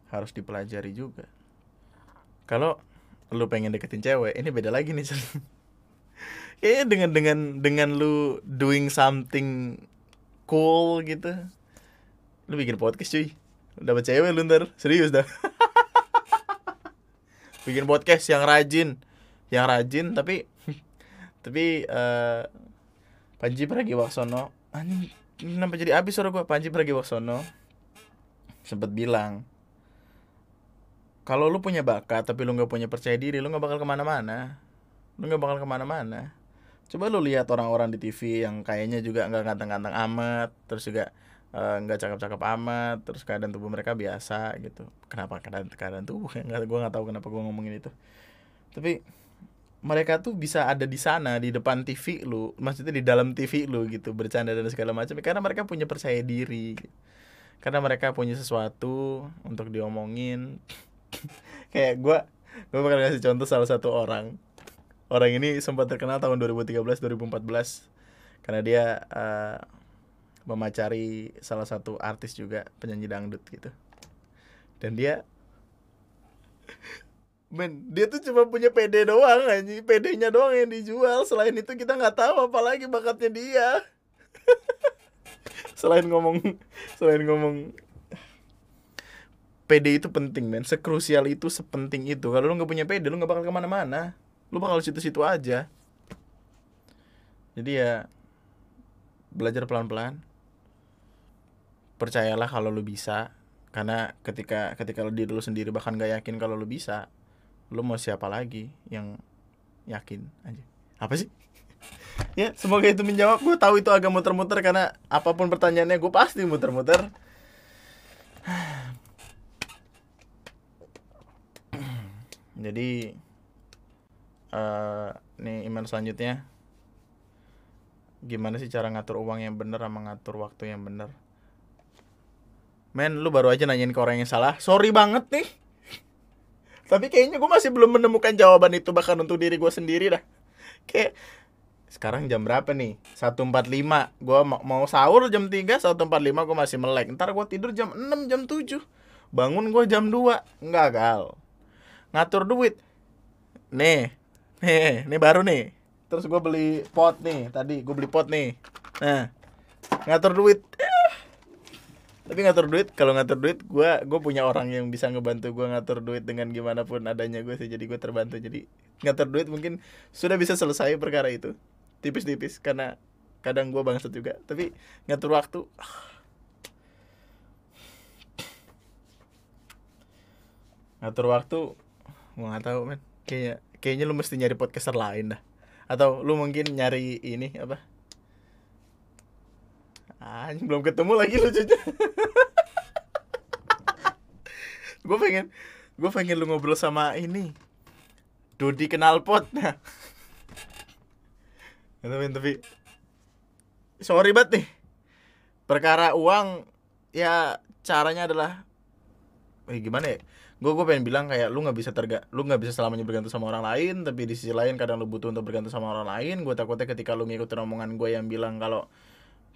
harus dipelajari juga. Kalau lu pengen deketin cewek ini beda lagi nih kayaknya dengan dengan dengan lu doing something cool gitu. Lu bikin podcast cuy. Dapat cewek lu ntar. Serius dah. Bikin podcast yang rajin. Yang rajin tapi tapi uh, Panji Pragiwaksono. Anjing kenapa jadi abis suara gua? Panji Pragiwaksono sempet bilang kalau lu punya bakat tapi lu nggak punya percaya diri lu nggak bakal ke mana-mana. Lu nggak bakal ke mana-mana coba lu lihat orang-orang di TV yang kayaknya juga nggak ganteng-ganteng amat terus juga eh, nggak uh, cakep-cakep amat terus keadaan tubuh mereka biasa gitu. Kenapa keadaan keadaan tubuh? Nggak gue nggak tahu kenapa gue ngomongin itu. Tapi mereka tuh bisa ada di sana di depan TV lu maksudnya di dalam TV lu gitu bercanda dan segala macam karena mereka punya percaya diri. Karena mereka punya sesuatu untuk diomongin. Kayak gue gue bakal kasih contoh salah satu orang orang ini sempat terkenal tahun 2013 2014 karena dia uh, memacari salah satu artis juga penyanyi dangdut gitu. Dan dia men dia tuh cuma punya PD doang aja PD-nya doang yang dijual. Selain itu kita nggak tahu apalagi bakatnya dia. Selain ngomong selain ngomong PD itu penting men. Sekrusial itu sepenting itu. Kalau lu nggak punya PD lu nggak bakal ke mana-mana lu bakal situ-situ aja. Jadi ya belajar pelan-pelan. Percayalah kalau lu bisa. Karena ketika ketika lu diri lu sendiri bahkan gak yakin kalau lu bisa lu mau siapa lagi yang yakin aja apa sih? Ya semoga itu menjawab. Gue tahu itu agak muter-muter karena apa pun pertanyaannya gue pasti muter-muter. Jadi uh, nih email selanjutnya. Gimana sih cara ngatur uang yang bener sama ngatur waktu yang bener? Men lu baru aja nanyain ke orang yang salah. Sorry banget nih. Tapi kayaknya gue masih belum menemukan jawaban itu bahkan untuk diri gue sendiri dah. Kayak sekarang jam berapa nih? 1.45 gue mau sahur jam 3 1.45 gue masih melek. Ntar gue tidur jam 6 jam 7 bangun gue jam 2 enggak gal. Ngatur duit. Nih nih nih baru nih. Terus gue beli pot nih tadi gue beli pot nih. Nah ngatur duit. Tapi ngatur duit kalau ngatur duit gue gue punya orang yang bisa ngebantu gue ngatur duit dengan gimana pun adanya gue sih jadi gue terbantu. Jadi ngatur duit mungkin sudah bisa selesai perkara itu. Tipis-tipis karena kadang gue bangsat juga. Tapi ngatur waktu ngatur waktu gue nggak tahu men. Kayaknya kayaknya lu mesti nyari podcaster lain dah. Atau lu mungkin nyari ini apa? Anjing belum ketemu lagi lucunya gue pengen gue pengen lu ngobrol sama ini. Dodi kenal pot. Nah tapi tapi sorry banget nih. Perkara uang ya caranya adalah eh gimana ya gue gue pengen bilang kayak lu nggak bisa terga lu nggak bisa selamanya bergantung sama orang lain tapi di sisi lain kadang lu butuh untuk bergantung sama orang lain. Gue takutnya ketika lu ngikutin omongan gue yang bilang kalau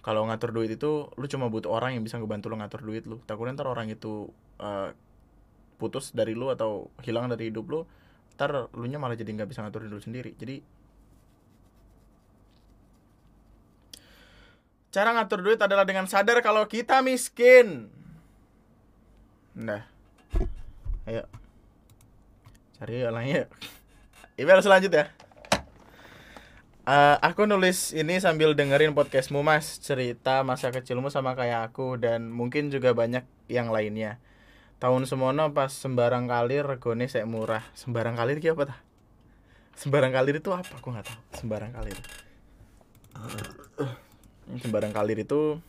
kalau ngatur duit itu lu cuma butuh orang yang bisa ngebantu lu ngatur duit lu. Takutnya ntar orang itu uh, putus dari lu atau hilang dari hidup lu ntar lu nya malah jadi nggak bisa ngatur dulu sendiri. Jadi cara ngatur duit adalah dengan sadar kalau kita miskin. Nah ayo cari orangnya email selanjutnya Uh, aku nulis ini sambil dengerin podcastmu mas cerita masa kecilmu sama kayak aku dan mungkin juga banyak yang lainnya. Tahun semono pas sembarang kalir regone saya murah. Sembarang kalir ki apa tah? Sembarang kalir itu apa? Aku nggak tahu. Sembarang kalir. Sembarang kalir itu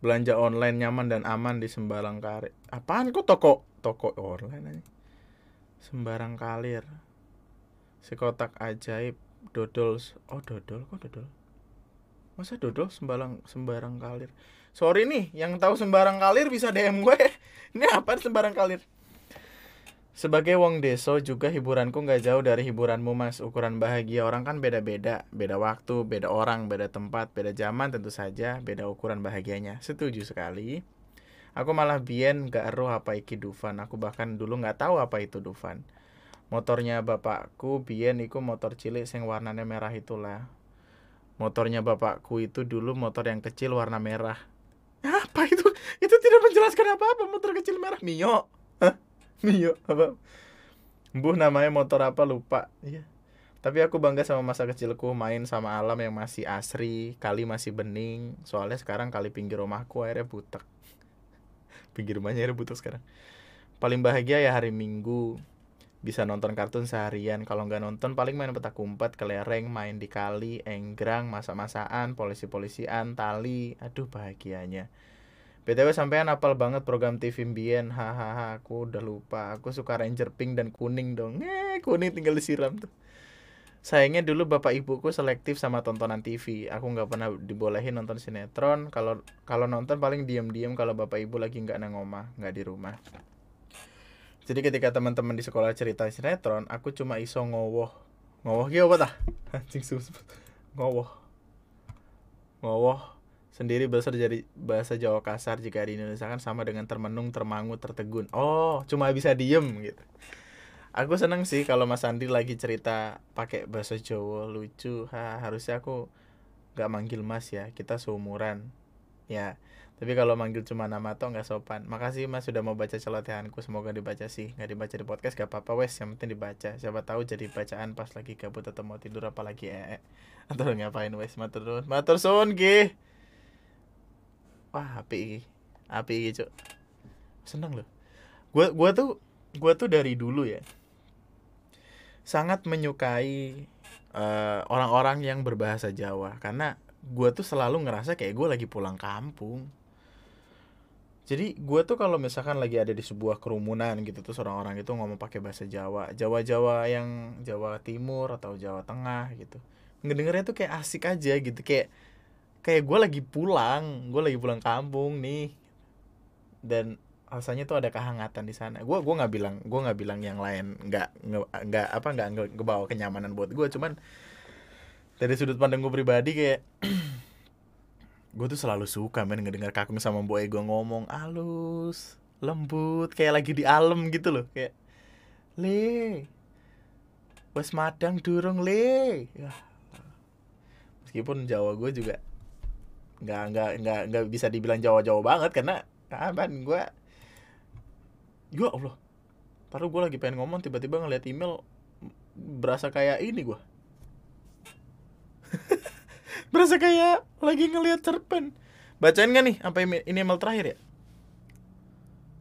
belanja online nyaman dan aman di sembarang kalir. Apaan kok toko toko online aja? Sembarang kalir. Si kotak ajaib dodol oh dodol kok dodol? Masa dodol sembarang sembarang kalir? Sorry nih yang tahu sembarang kalir bisa dm gue. Ini apa sembarang kalir sebagai wong deso juga hiburanku nggak jauh dari hiburanmu mas. Ukuran bahagia orang kan beda-beda. Beda waktu beda orang beda tempat beda zaman tentu saja beda ukuran bahagianya. Setuju sekali. Aku malah bien gak eruh apa iki Dufan. Aku bahkan dulu nggak tahu apa itu Dufan. Motornya bapakku biyen iku motor cilik sing warnanya merah itulah. Motornya bapakku itu dulu motor yang kecil warna merah. Apa itu? Itu tidak menjelaskan apa apa motor kecil merah. Mio. Hah? Mio apa? Buh namanya motor apa lupa. Iya. Tapi aku bangga sama masa kecilku main sama alam yang masih asri kali masih bening. Soalnya sekarang kali pinggir rumahku airnya butek. Pinggir rumahnya airnya butek sekarang. Paling bahagia ya hari minggu. Bisa nonton kartun seharian. Kalau nggak nonton paling main petak umpet kelereng main di kali enggrang masak-masakan polisi-polisian tali. Aduh bahagianya BTW sampean apal banget program TV Mbien hahaha aku udah lupa. Aku suka Ranger pink dan kuning dong. Eh kuning tinggal disiram tuh. Sayangnya dulu bapak ibuku selektif sama tontonan TV aku nggak pernah dibolehin nonton sinetron. Kalau kalau nonton paling diem-diem kalau bapak ibu lagi nggak nang omah nggak di rumah. Jadi ketika teman-teman di sekolah cerita sinetron aku cuma iso ngowoh. Ngowoh gitu apa tah anjing ngowoh. Ngowoh sendiri besar jadi bahasa Jawa kasar jika di Indonesia kan sama dengan termenung termangu tertegun oh cuma bisa diem gitu aku seneng sih kalau Mas Andi lagi cerita pakai bahasa Jawa lucu ha harusnya aku gak manggil Mas ya kita seumuran ya tapi kalau manggil cuma nama atau nggak sopan. Makasih Mas sudah mau baca celotehanku. Semoga dibaca sih. Nggak dibaca di podcast gak apa-apa wes. Yang penting dibaca. Siapa tahu jadi bacaan pas lagi gabut atau mau tidur apalagi ee. Atau ngapain wes. Matur nuwun. Matur suwun ki. Wah, api Api cuk. Seneng loh. Gua gua tuh gua tuh dari dulu ya sangat menyukai orang-orang uh, yang berbahasa Jawa karena gue tuh selalu ngerasa kayak gue lagi pulang kampung jadi gue tuh kalau misalkan lagi ada di sebuah kerumunan gitu terus orang-orang itu ngomong pakai bahasa Jawa Jawa Jawa yang Jawa Timur atau Jawa Tengah gitu ngedengernya tuh kayak asik aja gitu kayak kayak gue lagi pulang gue lagi pulang kampung nih. Dan rasanya tuh ada kehangatan di sana. Gue gua nggak bilang gue nggak bilang yang lain nggak nggak apa nggak ngebawa kenyamanan buat gue cuman dari sudut pandang gue pribadi kayak gue tuh selalu suka men ngedengar kakung sama boy gue ngomong halus lembut kayak lagi di alam gitu loh. Kayak le wes madang durung le. Meskipun Jawa gue juga nggak nggak nggak nggak bisa dibilang Jawa-Jawa banget karena kapan gue ya Allah Taruh gue lagi pengen ngomong tiba-tiba ngeliat email berasa kayak ini gue berasa kayak lagi ngeliat cerpen. Bacain gak nih apa ini email terakhir ya?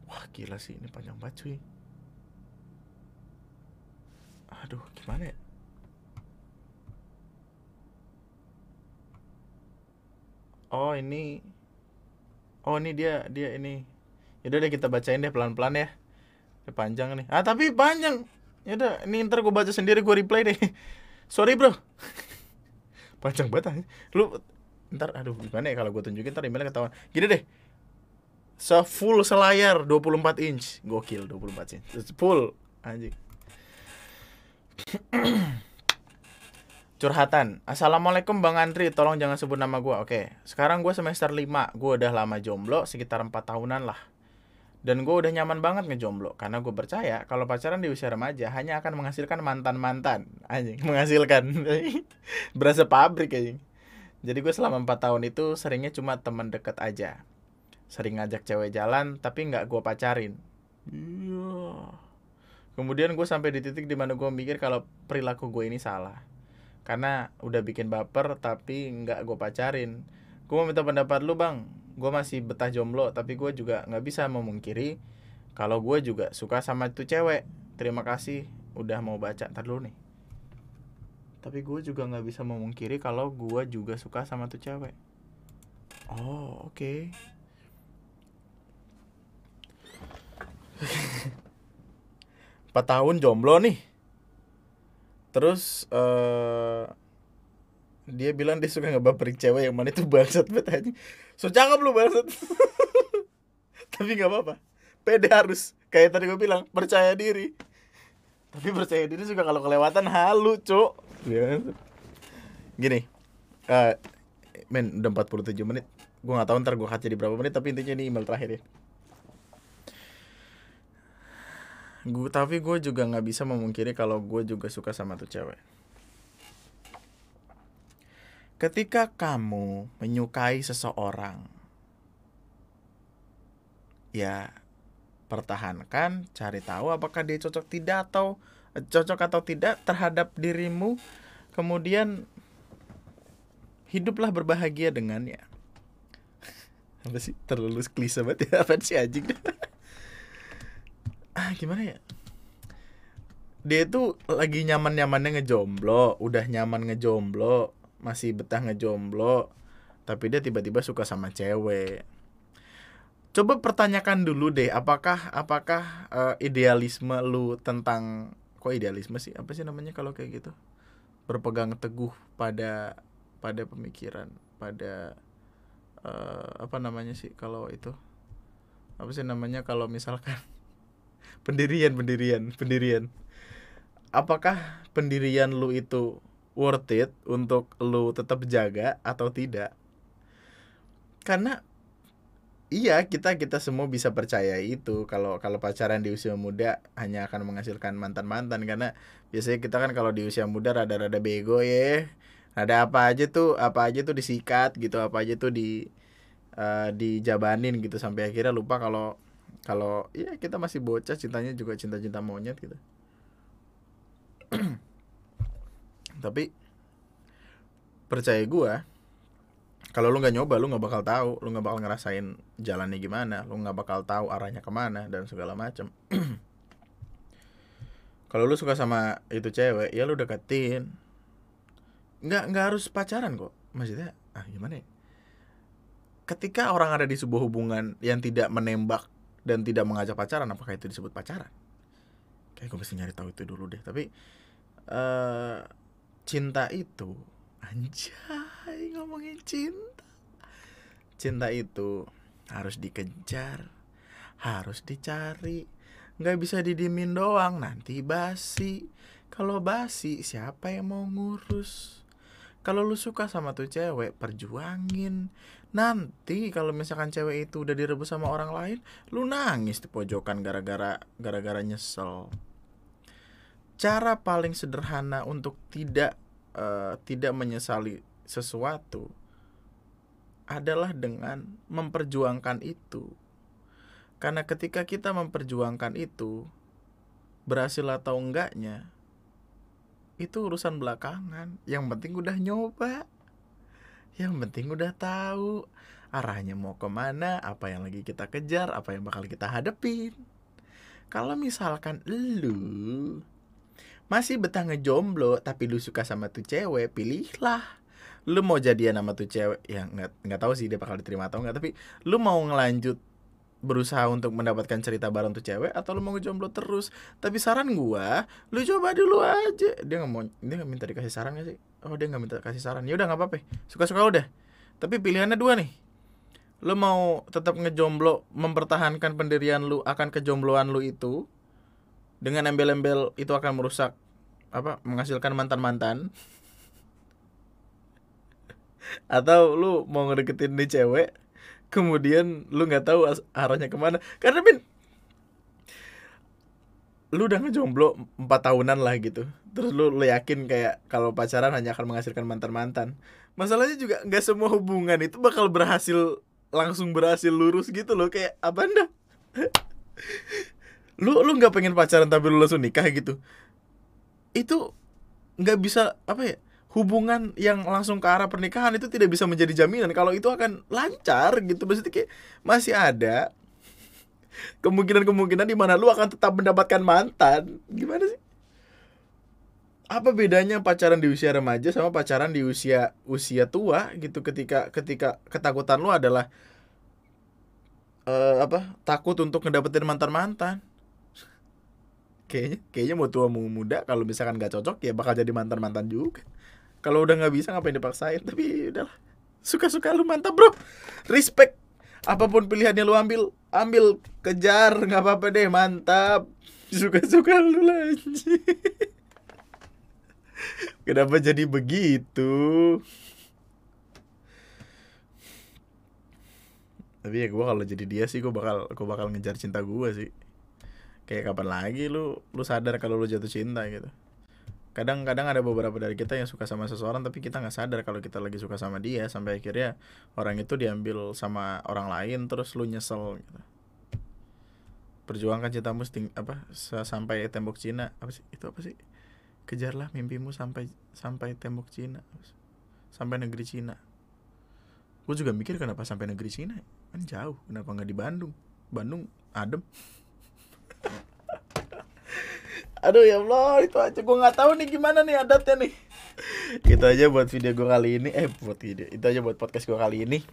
Wah gila sih ini panjang banget cuy. Aduh gimana ya oh ini oh ini dia dia ini. Yaudah deh kita bacain deh pelan-pelan ya. Ya panjang nih. Ah tapi panjang. Yaudah ini ntar gue baca sendiri gue reply deh. Sorry bro. Panjang banget lu ntar aduh gimana ya kalau gue tunjukin ntar emailnya ketahuan. Gini deh. Se full selayar 24 inch. Gokil 24 inch. Full anjing curhatan. Assalamualaikum bang Andri. Tolong jangan sebut nama gue oke. Sekarang gue semester 5 gue udah lama jomblo sekitar 4 tahunan lah. Dan gue udah nyaman banget ngejomblo. Karena gue percaya kalau pacaran di usia remaja hanya akan menghasilkan mantan mantan anjing menghasilkan. Berasa pabrik anjing. Jadi gue selama 4 tahun itu seringnya cuma teman deket aja. Sering ngajak cewek jalan tapi nggak gue pacarin. Iya. Kemudian gue sampai di titik di mana gue mikir kalau perilaku gue ini salah karena udah bikin baper tapi nggak gue pacarin. Gue mau minta pendapat lu bang. Gue masih betah jomblo tapi gue juga nggak bisa memungkiri kalau gue juga suka sama itu cewek. Terima kasih udah mau baca ntar dulu nih. Tapi gue juga nggak bisa memungkiri kalau gue juga suka sama tuh cewek. Oh oke. Okay. empat tahun jomblo nih terus uh, dia bilang dia suka ngebaperin cewek yang mana itu bangsat banget aja so cakep lu bangsat. Tapi nggak apa-apa. Pede harus. Kayak tadi gue bilang percaya diri. Tapi percaya diri juga kalau kelewatan halu cuk. Ya. gini uh, men udah 47 menit. Gue nggak tahu ntar gue kaca di berapa menit tapi intinya ini email terakhir ya gue tapi gue juga nggak bisa memungkiri kalau gue juga suka sama tuh cewek. Ketika kamu menyukai seseorang ya pertahankan cari tahu apakah dia cocok tidak atau cocok atau tidak terhadap dirimu kemudian hiduplah berbahagia dengannya. Apa sih? Terlalu klise banget ya apa sih anjing ah gimana ya? Dia itu lagi nyaman nyamannya ngejomblo udah nyaman ngejomblo masih betah ngejomblo tapi dia tiba-tiba suka sama cewek. Coba pertanyakan dulu deh apakah apakah uh, idealisme lu tentang kok idealisme sih? Apa sih namanya kalau kayak gitu? Berpegang teguh pada pada pemikiran pada uh, apa namanya sih kalau itu? Apa sih namanya kalau misalkan pendirian pendirian pendirian. Apakah pendirian lu itu worth it untuk lu tetap jaga atau tidak? Karena iya kita kita semua bisa percaya itu. Kalau kalau pacaran di usia muda hanya akan menghasilkan mantan mantan karena biasanya kita kan kalau di usia muda rada-rada bego ya. Ada apa aja tuh apa aja tuh disikat gitu apa aja tuh di uh, dijabanin gitu. Sampai akhirnya lupa kalau kalau ya kita masih bocah cintanya juga cinta-cinta monyet gitu. Tapi percaya gue kalau lu nggak nyoba lu nggak bakal tahu. Lu nggak bakal ngerasain jalannya gimana. Lu nggak bakal tahu arahnya ke mana dan segala macam kalau lu suka sama itu cewek ya lu deketin. Nggak nggak harus pacaran kok. Maksudnya ah gimana ya? Ketika orang ada di sebuah hubungan yang tidak menembak dan tidak mengajak pacaran apakah itu disebut pacaran? Kayak gue mesti nyari tahu itu dulu deh. Tapi uh, cinta itu anjay ngomongin cinta. Cinta itu harus dikejar harus dicari. Nggak bisa didimin doang nanti basi. Kalau basi siapa yang mau ngurus? Kalau lu suka sama tuh cewek perjuangin nanti kalau misalkan cewek itu udah direbus sama orang lain lu nangis di pojokan gara-gara gara-gara nyesel cara paling sederhana untuk tidak uh, tidak menyesali sesuatu adalah dengan memperjuangkan itu. Karena ketika kita memperjuangkan itu, berhasil atau enggaknya, itu urusan belakangan. Yang penting udah nyoba. Yang penting udah tahu arahnya mau ke mana, apa yang lagi kita kejar, apa yang bakal kita hadepin. Kalau misalkan lu masih betah ngejomblo tapi lu suka sama tuh cewek, pilihlah. Lu mau jadian sama tuh cewek, ya nggak nggak tahu sih dia bakal diterima atau enggak, tapi lu mau ngelanjut berusaha untuk mendapatkan cerita bareng tuh cewek atau lu mau ngejomblo terus? Tapi saran gua lu coba dulu aja. Dia nggak mau dia nggak minta dikasih saran gak sih? Oh dia nggak minta kasih saran. Ya udah nggak apa-apa. Suka suka udah. Tapi pilihannya dua nih. Lu mau tetap ngejomblo mempertahankan pendirian lu akan kejombloan lu itu dengan embel-embel itu akan merusak apa menghasilkan mantan-mantan. Atau lu mau ngedeketin nih cewek kemudian lu nggak tahu arahnya ke mana. Karena bin lu udah ngejomblo empat tahunan lah gitu. Terus lu, lu yakin kayak kalau pacaran hanya akan menghasilkan mantan mantan masalahnya juga nggak semua hubungan itu bakal berhasil langsung berhasil lurus gitu loh. Kayak apa anda? Lu lu nggak pengen pacaran tapi lu langsung nikah gitu. Itu nggak bisa apa ya hubungan yang langsung ke arah pernikahan itu tidak bisa menjadi jaminan. Kalau itu akan lancar gitu maksudnya kayak masih ada kemungkinan-kemungkinan di mana lu akan tetap mendapatkan mantan. Gimana sih? Apa bedanya pacaran di usia remaja sama pacaran di usia usia tua gitu? Ketika ketika ketakutan lu adalah uh, apa takut untuk ngedapetin mantan mantan kayaknya kayaknya mau tua mau muda kalau misalkan gak cocok ya bakal jadi mantan mantan juga kalau udah nggak bisa ngapain dipaksain? Tapi udahlah suka-suka lu mantap bro. Respect. Apa pun pilihannya lu ambil ambil. Kejar nggak apa-apa deh mantap. Suka-suka lu lagi kenapa jadi begitu? Tapi ya gue kalau jadi dia sih gue bakal gue bakal ngejar cinta gue sih. Kayak kapan lagi lu lu sadar kalau lu jatuh cinta gitu kadang-kadang ada beberapa dari kita yang suka sama seseorang tapi kita nggak sadar kalau kita lagi suka sama dia sampai akhirnya orang itu diambil sama orang lain terus lu nyesel gitu. perjuangkan cintamu seting, apa sampai tembok Cina. Apa sih? Itu apa sih? Kejarlah mimpimu sampai sampai tembok Cina. Sampai negeri Cina. Gue juga mikir kenapa sampai negeri Cina? Kan jauh. Kenapa nggak di Bandung? Bandung adem Aduh ya Allah itu aja gue nggak tahu nih gimana nih adatnya nih. Itu aja buat video gue kali ini. Eh buat video. Itu aja buat podcast gue kali ini.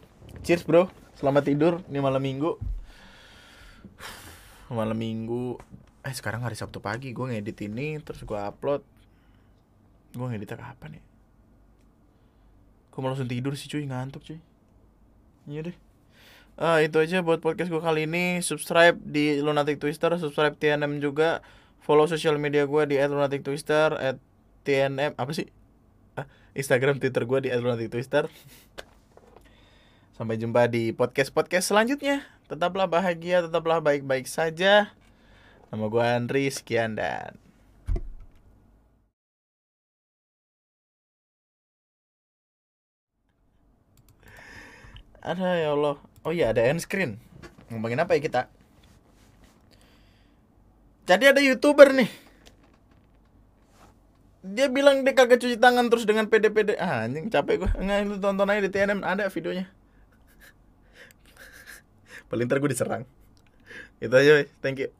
Cheers bro. Selamat tidur. Ini malam minggu. Malam minggu. Eh sekarang hari Sabtu pagi gue ngedit ini terus gue upload. Gue ngeditnya kapan ya? Gue mau langsung tidur sih cuy ngantuk cuy. Iya deh. Ah, itu aja buat podcast gue kali ini. Subscribe di Lunatic Twister, subscribe TNM juga follow sosial media gue di @lunatic_twister at tnm apa sih? Ah, Instagram Twitter gue di @lunatic_twister sampai jumpa di podcast podcast selanjutnya. Tetaplah bahagia tetaplah baik-baik saja. Nama gue Andri sekian dan ada ya Allah. Oh iya ada end screen. Ngomongin apa ya kita jadi ada youtuber nih. Dia bilang dia kagak cuci tangan terus dengan pede-pede. Ah, anjing capek gue. Enggak lu tonton aja di TNM ada videonya. Paling ntar gue diserang. Itu aja, thank you.